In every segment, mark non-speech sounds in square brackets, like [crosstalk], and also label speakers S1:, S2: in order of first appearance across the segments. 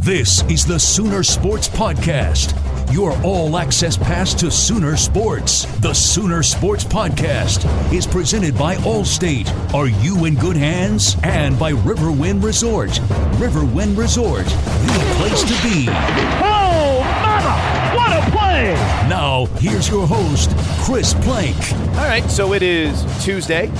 S1: This is the Sooner Sports Podcast, your all access pass to Sooner Sports. The Sooner Sports Podcast is presented by Allstate. Are you in good hands? And by Riverwind Resort. Riverwind Resort, the place to be.
S2: Oh, mama! What a play!
S1: Now, here's your host, Chris Plank.
S3: All right, so it is Tuesday,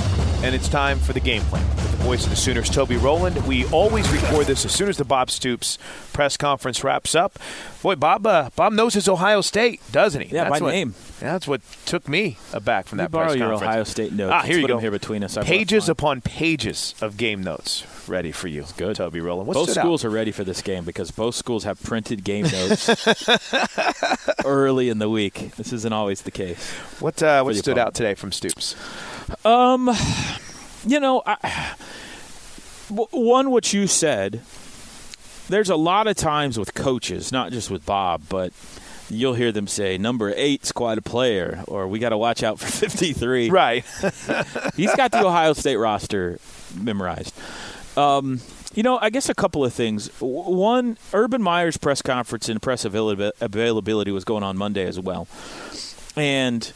S3: and it's time for the game plan. Voice of the Sooners, Toby Rowland. We always record this as soon as the Bob Stoops press conference wraps up. Boy, Bob, uh, Bob knows his Ohio State, doesn't he?
S4: Yeah,
S3: that's
S4: by
S3: what,
S4: name.
S3: That's what took me aback from that
S4: borrow
S3: press
S4: your
S3: conference.
S4: Ohio State notes.
S3: Ah, here
S4: Let's
S3: you go.
S4: here between us. I've
S3: pages upon pages of game notes ready for you.
S4: Good.
S3: Toby Rowland. What
S4: both
S3: stood out?
S4: schools are ready for this game because both schools have printed game notes [laughs] early in the week. This isn't always the case.
S3: What uh, what stood
S4: opponent.
S3: out today from Stoops?
S4: Um, you know, I, one what you said. There's a lot of times with coaches, not just with Bob, but you'll hear them say number eight's quite a player, or we got to watch out for 53.
S3: Right. [laughs]
S4: He's got the Ohio State roster memorized. Um, you know, I guess a couple of things. One, Urban Meyer's press conference and press availability was going on Monday as well. And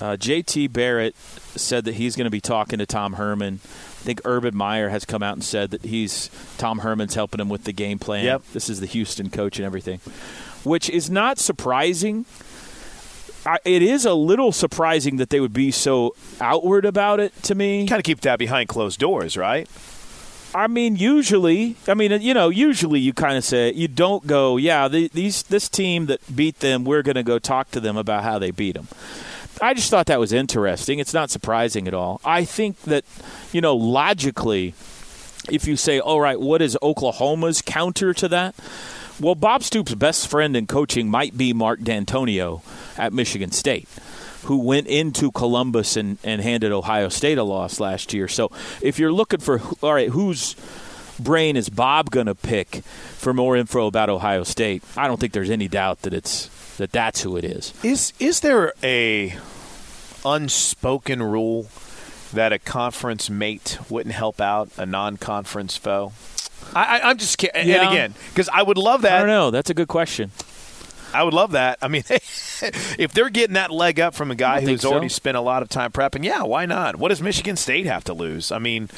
S4: uh, JT Barrett said that he's going to be talking to Tom Herman. I think Urban Meyer has come out and said that he's Tom Herman's helping him with the game plan.
S3: Yep.
S4: This is the Houston coach and everything, which is not surprising. I, it is a little surprising that they would be so outward about it to me.
S3: kind of keep that behind closed doors, right?
S4: I mean, usually, I mean, you know, usually you kind of say you don't go, yeah, the, these this team that beat them, we're going to go talk to them about how they beat them. I just thought that was interesting. It's not surprising at all. I think that, you know, logically, if you say, all right, what is Oklahoma's counter to that? Well, Bob Stoops' best friend in coaching might be Mark Dantonio at Michigan State, who went into Columbus and, and handed Ohio State a loss last year. So if you're looking for, all right, whose brain is Bob going to pick for more info about Ohio State? I don't think there's any doubt that it's that that's who it is.
S3: Is is there a unspoken rule that a conference mate wouldn't help out a non-conference foe? I, I, I'm just kidding.
S4: Yeah.
S3: And again, because I would love that.
S4: I don't know. That's a good question.
S3: I would love that. I mean, [laughs] if they're getting that leg up from a guy who's
S4: so.
S3: already spent a lot of time prepping, yeah, why not? What does Michigan State have to lose? I mean,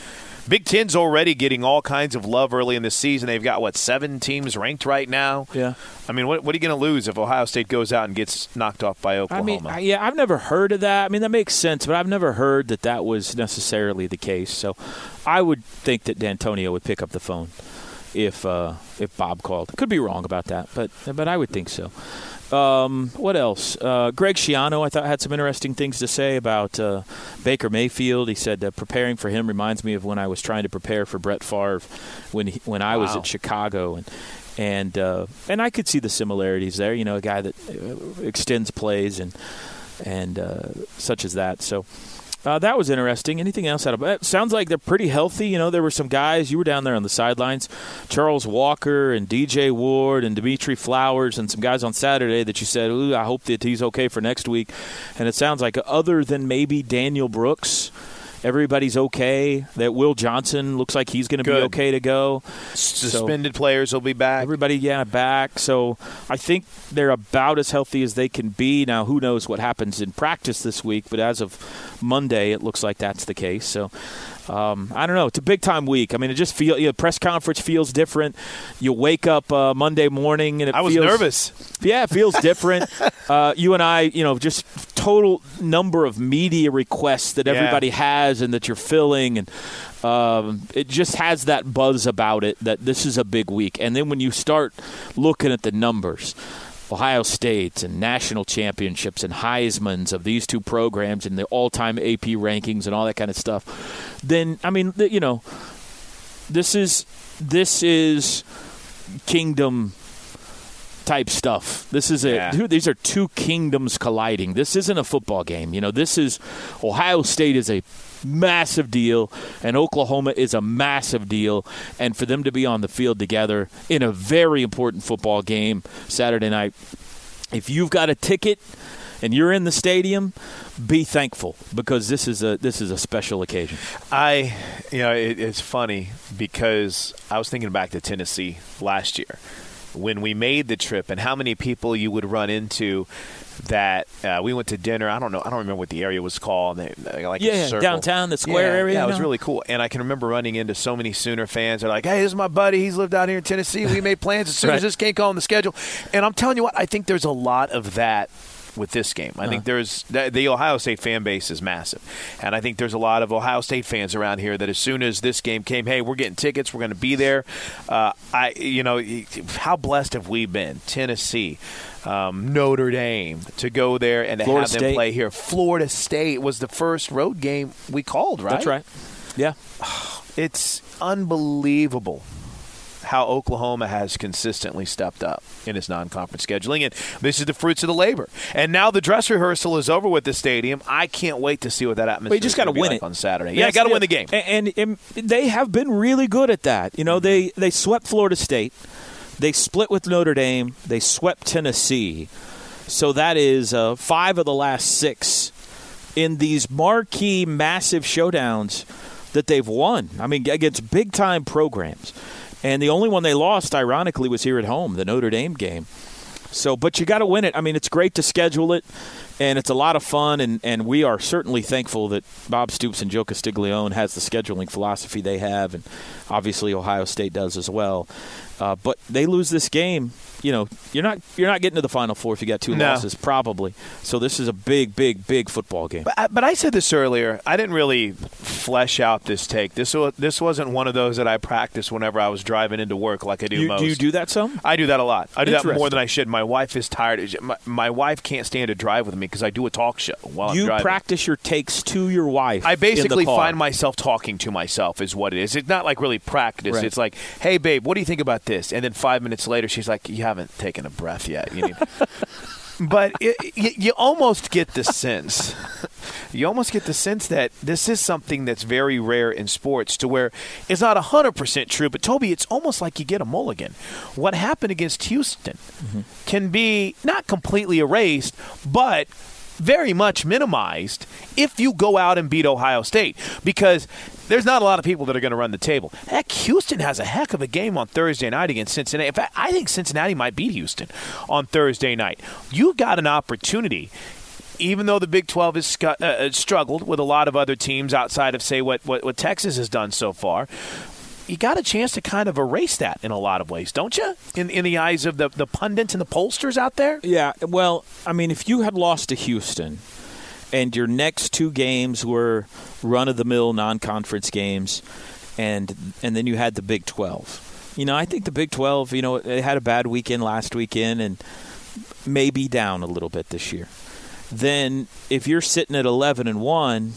S3: Big Ten's already getting all kinds of love early in the season. They've got what seven teams ranked right now.
S4: Yeah.
S3: I mean, what, what are you going to lose if Ohio State goes out and gets knocked off by Oklahoma?
S4: I mean, yeah, I've never heard of that. I mean, that makes sense, but I've never heard that that was necessarily the case. So, I would think that Dantonio would pick up the phone if uh, if Bob called. Could be wrong about that, but but I would think so. Um, what else? Uh, Greg Schiano, I thought, had some interesting things to say about uh, Baker Mayfield. He said uh, preparing for him reminds me of when I was trying to prepare for Brett Favre when he, when I was at Chicago, and and uh, and I could see the similarities there. You know, a guy that uh, extends plays and and uh, such as that. So. Uh, that was interesting. Anything else out of it? Sounds like they're pretty healthy. You know, there were some guys. You were down there on the sidelines, Charles Walker and DJ Ward and Dimitri Flowers and some guys on Saturday that you said, Ooh, I hope that he's okay for next week. And it sounds like other than maybe Daniel Brooks, everybody's okay. That Will Johnson looks like he's going to be okay to go.
S3: Suspended players will be back.
S4: Everybody, yeah, back. So I think they're about as healthy as they can be. Now, who knows what happens in practice this week? But as of Monday, it looks like that's the case. So um, I don't know. It's a big time week. I mean, it just feels. You know, press conference feels different. You wake up uh, Monday morning and it
S3: I was
S4: feels,
S3: nervous.
S4: yeah, it feels different. [laughs] uh, you and I, you know, just total number of media requests that
S3: Yeah.
S4: everybody has and that you're filling, and um, it just has that buzz about it that this is a big week. And then when you start looking at the numbers. Ohio State and national championships and Heisman's of these two programs and the all-time AP rankings and all that kind of stuff, then I mean, you know, this is this is kingdom type stuff. This is a
S3: Yeah.
S4: dude, these are two kingdoms colliding. This isn't a football game. You know, this is Ohio State is a massive deal and Oklahoma is a massive deal and for them to be on the field together in a very important football game Saturday night. If you've got a ticket and you're in the stadium, be thankful because this is a this is a special occasion.
S3: I, you know, it, it's funny because I was thinking back to Tennessee last year when we made the trip and how many people you would run into that uh, we went to dinner. I don't know. I don't remember what the area was called. They, like
S4: Yeah, downtown, the square
S3: Yeah,
S4: area,
S3: Yeah, it was really cool. And I can remember running into so many Sooner fans. They're like, "Hey, this is my buddy. He's lived out here in Tennessee. We [laughs] made plans as soon
S4: Right.
S3: as this can't go on the schedule." And I'm telling you what, I think there's a lot of that with this game. I think there's the, the Ohio State fan base is massive, and I think there's a lot of Ohio State fans around here that as soon as this game came, hey, we're getting tickets, we're going to be there. Uh, I, you know, how blessed have we been, Tennessee, um, Notre Dame, to go there and to
S4: Florida
S3: have them
S4: State.
S3: play here. Florida State was the first road game we called, right?
S4: That's right. Yeah.
S3: It's unbelievable how Oklahoma has consistently stepped up in its non-conference scheduling, and this is the fruits of the labor. And now the dress rehearsal is over with the stadium. I can't wait to see what that atmosphere.
S4: But you just
S3: got to
S4: win it
S3: on Saturday. Yeah, got to win the game.
S4: And, and, and they have been really good at that. You know, they they swept Florida State, they split with Notre Dame, they swept Tennessee. So that is uh, five of the last six in these marquee, massive showdowns that they've won. I mean, against big time programs. And the only one they lost, ironically, was here at home, the Notre Dame game. So, but you got to win it. I mean, it's great to schedule it, and it's a lot of fun. And, and we are certainly thankful that Bob Stoops and Joe Castiglione has the scheduling philosophy they have, and obviously Ohio State does as well. Uh, but they lose this game, you know, you're not you're not getting to the Final Four if you got two
S3: No.
S4: losses, probably. So this is a big, big, big football game.
S3: But I, but I said this earlier. I didn't really flesh out this take. This this wasn't one of those that I practiced whenever I was driving into work like I do
S4: You,
S3: most.
S4: do you do that some?
S3: I do that a lot. I do that more than I should. My wife is tired. My, my wife can't stand to drive with me because I do a talk show while I'm
S4: You practice your takes to your wife.
S3: I basically find myself talking to myself is what it is. It's not like really practice.
S4: Right.
S3: It's like, hey babe, what do you think about this? And then five minutes later, she's like, you haven't taken a breath yet. You need. [laughs] but it, you, you almost get the sense. You almost get the sense that this is something that's very rare in sports to where it's not 100% true, but Toby, it's almost like you get a mulligan. What happened against Houston mm-hmm. can be not completely erased, but very much minimized if you go out and beat Ohio State because there's not a lot of people that are going to run the table. Heck, Houston has a heck of a game on Thursday night against Cincinnati. In fact, I think Cincinnati might beat Houston on Thursday night. You've got an opportunity. Even though the Big 12 has uh, uh, struggled with a lot of other teams outside of, say, what, what, what Texas has done so far, you got a chance to kind of erase that in a lot of ways, don't you? In, in the eyes of the, the pundits and the pollsters out there?
S4: Yeah, well, I mean, if you had lost to Houston and your next two games were run of the mill non conference games and and then you had the Big 12. You know, I think the Big 12, you know, they had a bad weekend last weekend and maybe down a little bit this year. Then if you're sitting at 11 and 1,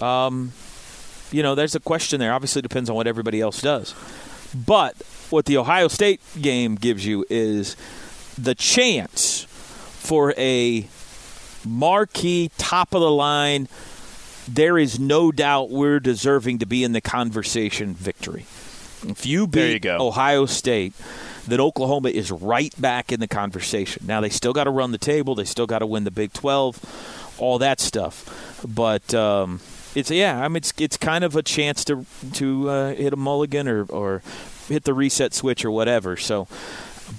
S4: um, you know, there's a question there. Obviously, depends on what everybody else does. But what the Ohio State game gives you is the chance for a marquee, top of the line. There is no doubt we're deserving to be in the conversation victory. If you
S3: you
S4: beat
S3: go.
S4: Ohio State, then Oklahoma is right back in the conversation. Now they still got to run the table. They still got to win the Big Twelve, all that stuff. But um, it's yeah, I mean it's it's kind of a chance to to uh, hit a mulligan or or hit the reset switch or whatever. So,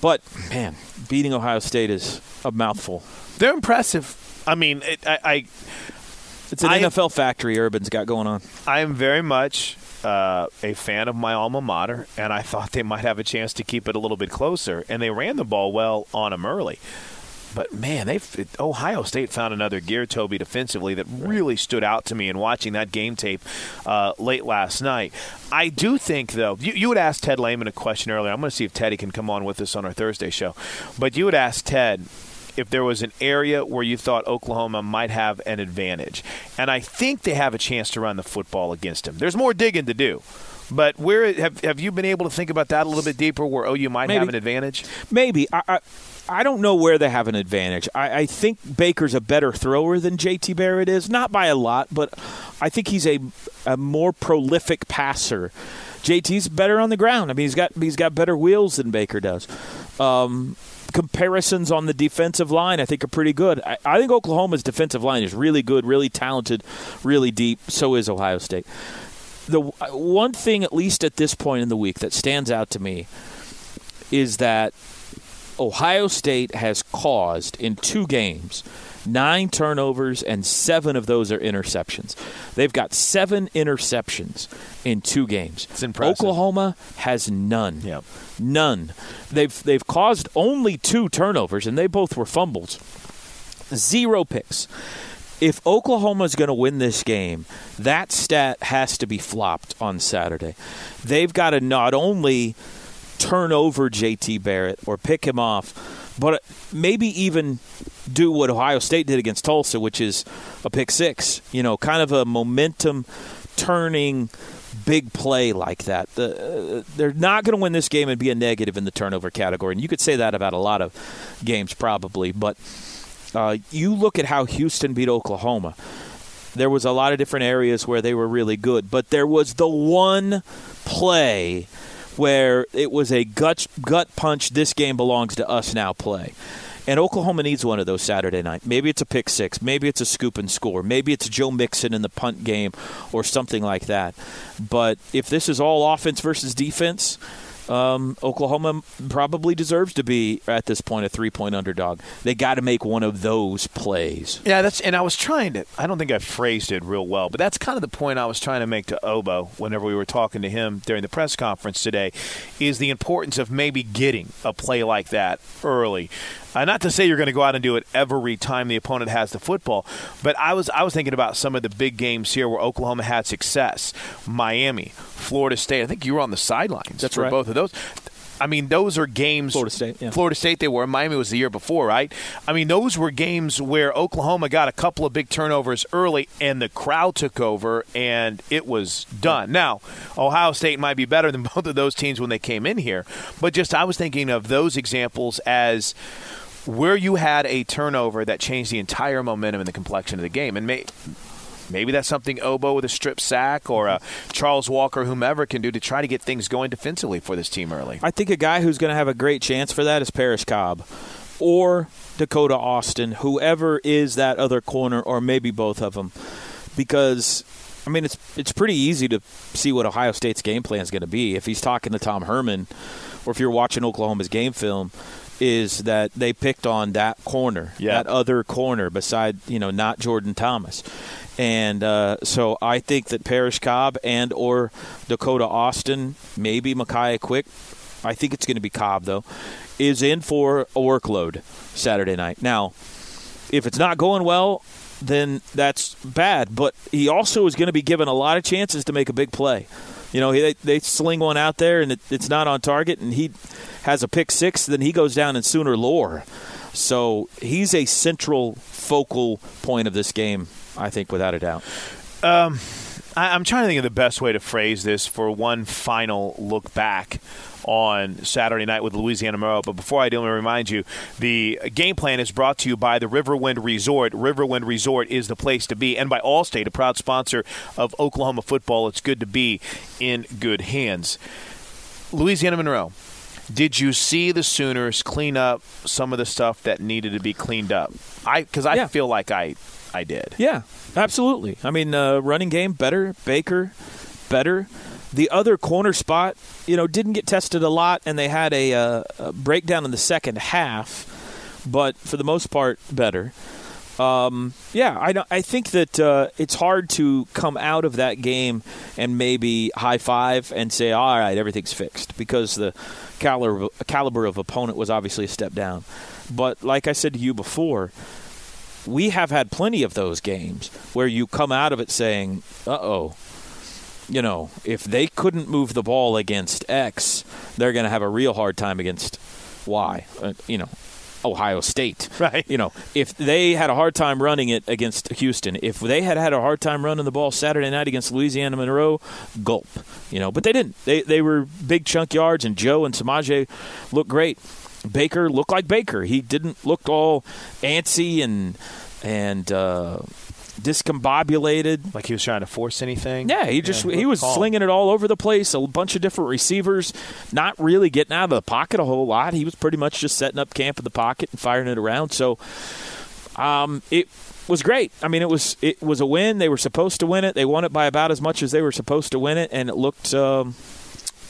S4: but man, beating Ohio State is a mouthful.
S3: They're impressive. I mean, it, I, I
S4: It's an
S3: I-
S4: NFL factory Urban's got going on.
S3: I am very much uh, a fan of my alma mater, and I thought they might have a chance to keep it a little bit closer. And they ran the ball well on them early. But man, they Ohio State found another gear, Toby, defensively that really stood out to me in watching that game tape uh, late last night. I do think, though, you, you would ask Ted Lehman a question earlier. I'm going to see if Teddy can come on with us on our Thursday show. But you would ask Ted if there was an area where you thought Oklahoma might have an advantage. And I think they have a chance to run the football against him. There's more digging to do. But where have have you been able to think about that a little bit deeper where OU might have an advantage?
S4: Maybe I, I I don't know where they have an advantage. I, I think Baker's a better thrower than JT Barrett is, not by a lot, but I think he's a a more prolific passer. JT's better on the ground. I mean, he's got he's got better wheels than Baker does. Um, comparisons on the defensive line, I think, are pretty good. I, I think Oklahoma's defensive line is really good, really talented, really deep. So is Ohio State. The uh, one thing, at least at this point in the week, that stands out to me is that Ohio State has caused in two games nine turnovers, and seven of those are interceptions. They've got seven interceptions in two games.
S3: It's impressive.
S4: Oklahoma has none.
S3: Yep.
S4: None. They've they've caused only two turnovers, and they both were fumbles. Zero picks. If Oklahoma's going to win this game, that stat has to be flopped on Saturday. They've got to not only turn over JT Barrett or pick him off, but maybe even do what Ohio State did against Tulsa, which is a pick six. You know, kind of a momentum turning big play like that. The, uh, they're not going to win this game and be a negative in the turnover category. And you could say that about a lot of games, probably. But uh, you look at how Houston beat Oklahoma. There was a lot of different areas where they were really good, but there was the one play where it was a gut gut punch. This game belongs to us now. Play. And Oklahoma needs one of those Saturday night. Maybe it's a pick six. Maybe it's a scoop and score. Maybe it's Joe Mixon in the punt game or something like that. But if this is all offense versus defense, um, Oklahoma probably deserves to be at this point a three point underdog. They got to make one of those plays.
S3: Yeah, that's and I was trying to. I don't think I phrased it real well, but that's kind of the point I was trying to make to Obo whenever we were talking to him during the press conference today, is the importance of maybe getting a play like that early. Uh, not to say you're going to go out and do it every time the opponent has the football, but I was I was thinking about some of the big games here where Oklahoma had success. Miami, Florida State. I think you were on the sidelines
S4: That's
S3: for
S4: right.
S3: both of those. I mean, those are games.
S4: Florida State, yeah.
S3: Florida State they were. Miami was the year before, right? I mean, those were games where Oklahoma got a couple of big turnovers early, and the crowd took over, and it was done. Now, Ohio State might be better than [laughs] both of those teams when they came in here, but just I was thinking of those examples as where you had a turnover that changed the entire momentum and the complexion of the game, and may, Maybe that's something Obo with a strip sack or a Charles Walker, whomever, can do to try to get things going defensively for this team early.
S4: I think a guy who's going to have a great chance for that is Parrish Cobb or Dakota Austin, whoever is that other corner, or maybe both of them. Because, I mean, it's it's pretty easy to see what Ohio State's game plan is going to be. If he's talking to Tom Herman, or if you're watching Oklahoma's game film, is that they picked on that corner,
S3: Yeah.
S4: that other corner, beside you know not Jordan Thomas, and uh, so I think that Parrish Cobb and or Dakota Austin, maybe Michiah Quick, I think it's going to be Cobb though, is in for a workload Saturday night. Now, if it's not going well, then that's bad. But he also is going to be given a lot of chances to make a big play. You know, they, they sling one out there and it, it's not on target, and he has a pick six, then he goes down in Sooner lore. So he's a central focal point of this game, I think, without a doubt.
S3: Um, I, am trying to think of the best way to phrase this for one final look back on Saturday night with Louisiana Monroe. But before I do, let me remind you the game plan is brought to you by the Riverwind Resort. Riverwind Resort is the place to be, and by Allstate, a proud sponsor of Oklahoma football. It's good to be in good hands. Louisiana Monroe. Did you see the Sooners clean up some of the stuff that needed to be cleaned up? I because I
S4: yeah.
S3: feel like I I did.
S4: Yeah, absolutely. I mean, uh, running game better, Baker better. The other corner spot, you know, didn't get tested a lot, and they had a, uh, a breakdown in the second half, but for the most part, better. Um, yeah, I, I think that uh, it's hard to come out of that game and maybe high five and say, all right, everything's fixed because the caliber, caliber of opponent was obviously a step down. But like I said to you before, we have had plenty of those games where you come out of it saying, uh oh, you know, if they couldn't move the ball against X, they're going to have a real hard time against Y. Uh, you know, Ohio State.
S3: Right.
S4: You know, if they had a hard time running it against Houston, if they had had a hard time running the ball Saturday night against Louisiana Monroe, gulp. You know, but they didn't. They they were big chunk yards, and Joe and Samaje looked great. Baker looked like Baker. He didn't look all antsy and and uh, discombobulated.
S3: Like he was trying to force anything.
S4: Yeah, he just
S3: yeah,
S4: he was
S3: calm.
S4: slinging it all over the place. A bunch of different receivers, not really getting out of the pocket a whole lot. He was pretty much just setting up camp in the pocket and firing it around. So, um, it was great. I mean, it was it was a win. They were supposed to win it. They won it by about as much as they were supposed to win it, and it looked um,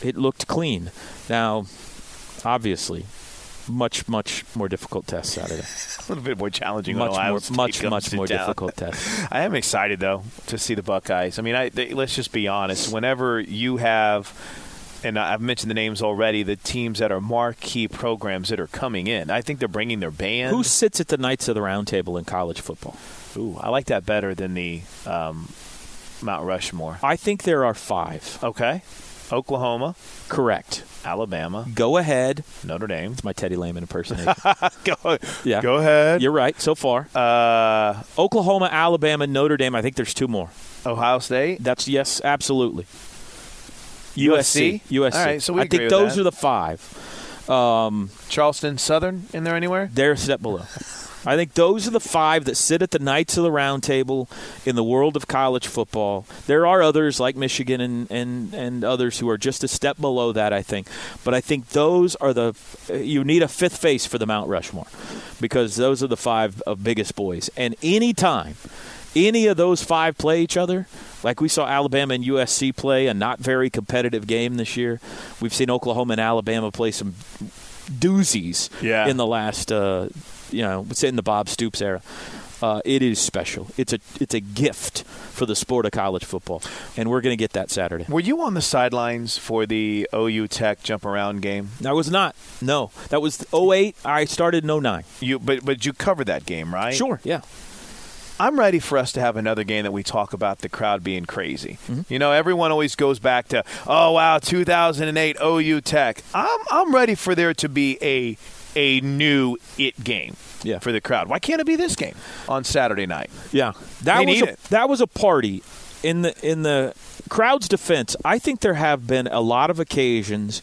S4: it looked clean. Now, obviously, much much more difficult test Saturday. [laughs]
S3: a little bit more challenging.
S4: Much more, much much more
S3: town.
S4: difficult [laughs] test.
S3: I am excited though to see the Buckeyes. I mean, I, they, let's just be honest. Whenever you have, and I've mentioned the names already, the teams that are marquee programs that are coming in. I think they're bringing their band.
S4: Who sits at the Knights of the Round Table in college football?
S3: Ooh, I like that better than the um, Mount Rushmore.
S4: I think there are five.
S3: Okay, Oklahoma,
S4: Correct.
S3: Alabama,
S4: Go ahead.
S3: Notre Dame.
S4: It's my Teddy Lehman impersonation. [laughs]
S3: go,
S4: Yeah.
S3: go ahead.
S4: You're right so far.
S3: uh,
S4: Oklahoma, Alabama, Notre Dame. I think there's two more.
S3: Ohio State.
S4: That's yes, absolutely.
S3: USC?
S4: USC.
S3: All right, so we
S4: I
S3: agree
S4: think
S3: with
S4: those
S3: that.
S4: are the five. Um,
S3: Charleston Southern in there anywhere?
S4: they're a step below. I think those are the five that sit at the Knights of the Round Table in the world of college football. There are others like Michigan and, and, and others who are just a step below that, I think. But I think those are the you need a fifth face for the Mount Rushmore because those are the five of biggest boys. And any time any of those five play each other, like we saw Alabama and USC play a not very competitive game this year. We've seen Oklahoma and Alabama play some doozies
S3: Yeah.
S4: in the last, uh, you know, say in the Bob Stoops era. Uh, it is special. It's a it's a gift for the sport of college football, and we're going to get that Saturday.
S3: Were you on the sidelines for the OU Tech jump around game?
S4: I was not. No, that was 08. I started in 09.
S3: You, but but you covered that game, right?
S4: Sure. Yeah.
S3: I'm ready for us to have another game that we talk about the crowd being crazy.
S4: Mm-hmm.
S3: You know, everyone always goes back to, oh wow, 2008 OU Tech. I'm I'm ready for there to be a a new it game
S4: Yeah.
S3: for the crowd. Why can't it be this game on Saturday night?
S4: Yeah, that
S3: They
S4: was a, that was a party. In the in the crowd's defense, I think there have been a lot of occasions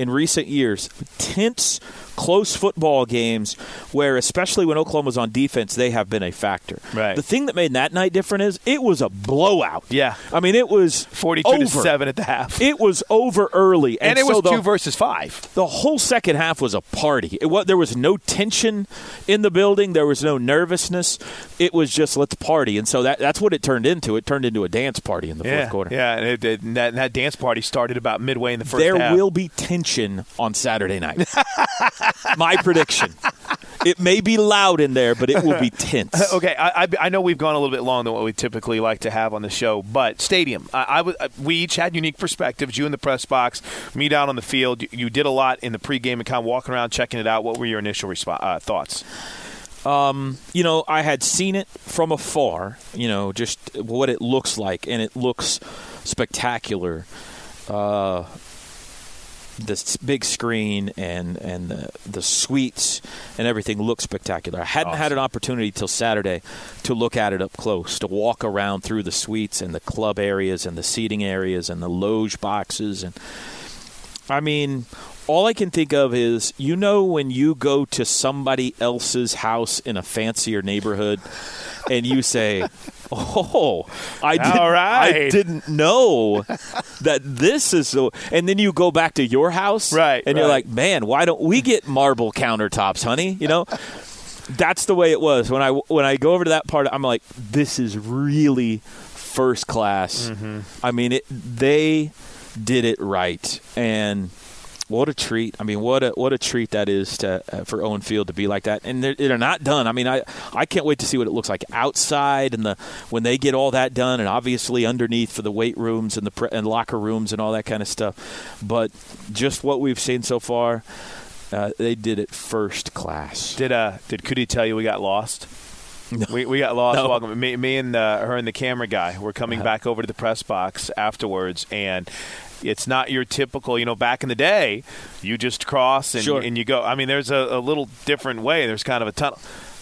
S4: in recent years, tense, close football games where, especially when Oklahoma's on defense, they have been a factor.
S3: Right.
S4: The thing that made that night different is it was a blowout.
S3: Yeah.
S4: I mean it was
S3: 42
S4: over.
S3: to seven at the half,
S4: It was over early,
S3: and, it
S4: so
S3: was
S4: the,
S3: two versus five.
S4: the whole second half was a party. It was, there was no tension in the building. There was no nervousness. It was just let's party, and so that that's what it turned into. It turned into a dance party in the fourth quarter.
S3: yeah, and, it, and that, and that dance party started about midway in the first
S4: There
S3: half.
S4: will be tension on Saturday night. [laughs] My prediction. It may be loud in there, but it will be [laughs] tense.
S3: Okay, I, I, I know we've gone a little bit long than what we typically like to have on the show, but stadium. I, I was- we each had unique perspectives. You in the press box, me down on the field. You, you did a lot in the pregame and kind of walking around, checking it out. What were your initial uh, thoughts?
S4: you know, I had seen it from afar, you know, just what it looks like, and it looks spectacular. Uh, this big screen and and the, the suites and everything look spectacular. I hadn't awesome. had an opportunity till Saturday to look at it up close, to walk around through the suites and the club areas and the seating areas and the loge boxes and I mean, all I can think of is you know when you go to somebody else's house in a fancier neighborhood and you say, [laughs] "Oh, I didn't, right. I didn't know that this is so." And then you go back to your house,
S3: right?
S4: And
S3: right.
S4: you're like, "Man, why don't we get marble countertops, honey?" You know. That's the way it was when I when I go over to that part. I'm like, this is really first class. Mm-hmm. I mean, it, they did it right, and what a treat! I mean, what a what a treat that is to uh, for Owen Field to be like that. And they're, they're not done. I mean, I I can't wait to see what it looks like outside and the when they get all that done, and obviously underneath for the weight rooms and the pre- and locker rooms and all that kind of stuff. But just what we've seen so far, uh, they did it first class.
S3: Did uh did Coody tell you we got lost? No. We, we got lost
S4: no.
S3: walking. Me, me and uh, her and the camera guy were coming uh-huh. back over to the press box afterwards, and it's not your typical, you know, back in the day, you just cross and,
S4: sure.
S3: and you go. I mean, there's a, a little different way. There's kind of a tunnel.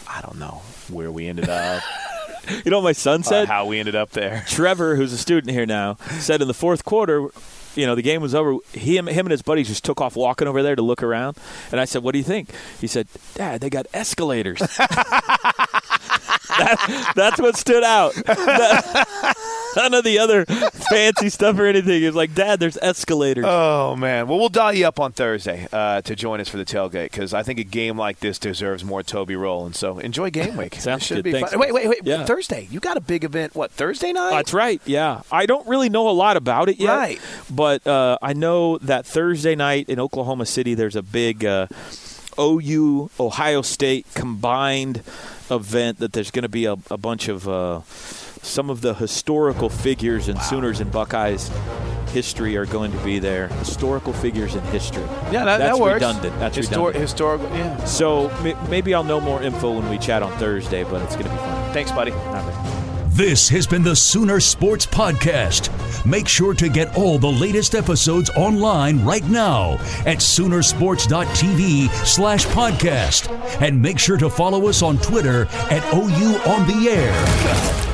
S3: I don't know where we ended up. [laughs]
S4: you know what my son said?
S3: Uh, how we ended up there.
S4: Trevor, who's a student here now, said in the fourth quarter, you know, the game was over. He, him and his buddies just took off walking over there to look around. And I said, "What do you think?" He said, "Dad, they got escalators." [laughs] that, that's what stood out. none of the other fancy stuff or anything. It's like, Dad, there's escalators.
S3: Oh man. Well, we'll dial you up on Thursday uh, to join us for the tailgate because I think a game like this deserves more Toby Rowland. So enjoy game week. [laughs]
S4: Sounds
S3: should
S4: good.
S3: be
S4: Thanks.
S3: fun. Wait, wait, wait.
S4: Yeah.
S3: Thursday. You got a big event. What Thursday night?
S4: That's right. Yeah. I don't really know a lot about it yet.
S3: Right.
S4: But uh, I know that Thursday night in Oklahoma City, there's a big uh, OU Ohio State combined event that there's going to be a, a bunch of uh, some of the historical figures in wow. Sooners and Buckeyes history are going to be there. Historical figures in history.
S3: Yeah, that,
S4: That's
S3: that works.
S4: redundant. That's Histor- redundant.
S3: Historical, yeah.
S4: So m- maybe I'll know more info when we chat on Thursday, but it's going to be fun.
S3: Thanks, buddy.
S1: This has been the Sooner Sports Podcast. Make sure to get all the latest episodes online right now at Soonersports.tv slash podcast. And make sure to follow us on Twitter at OU on the air.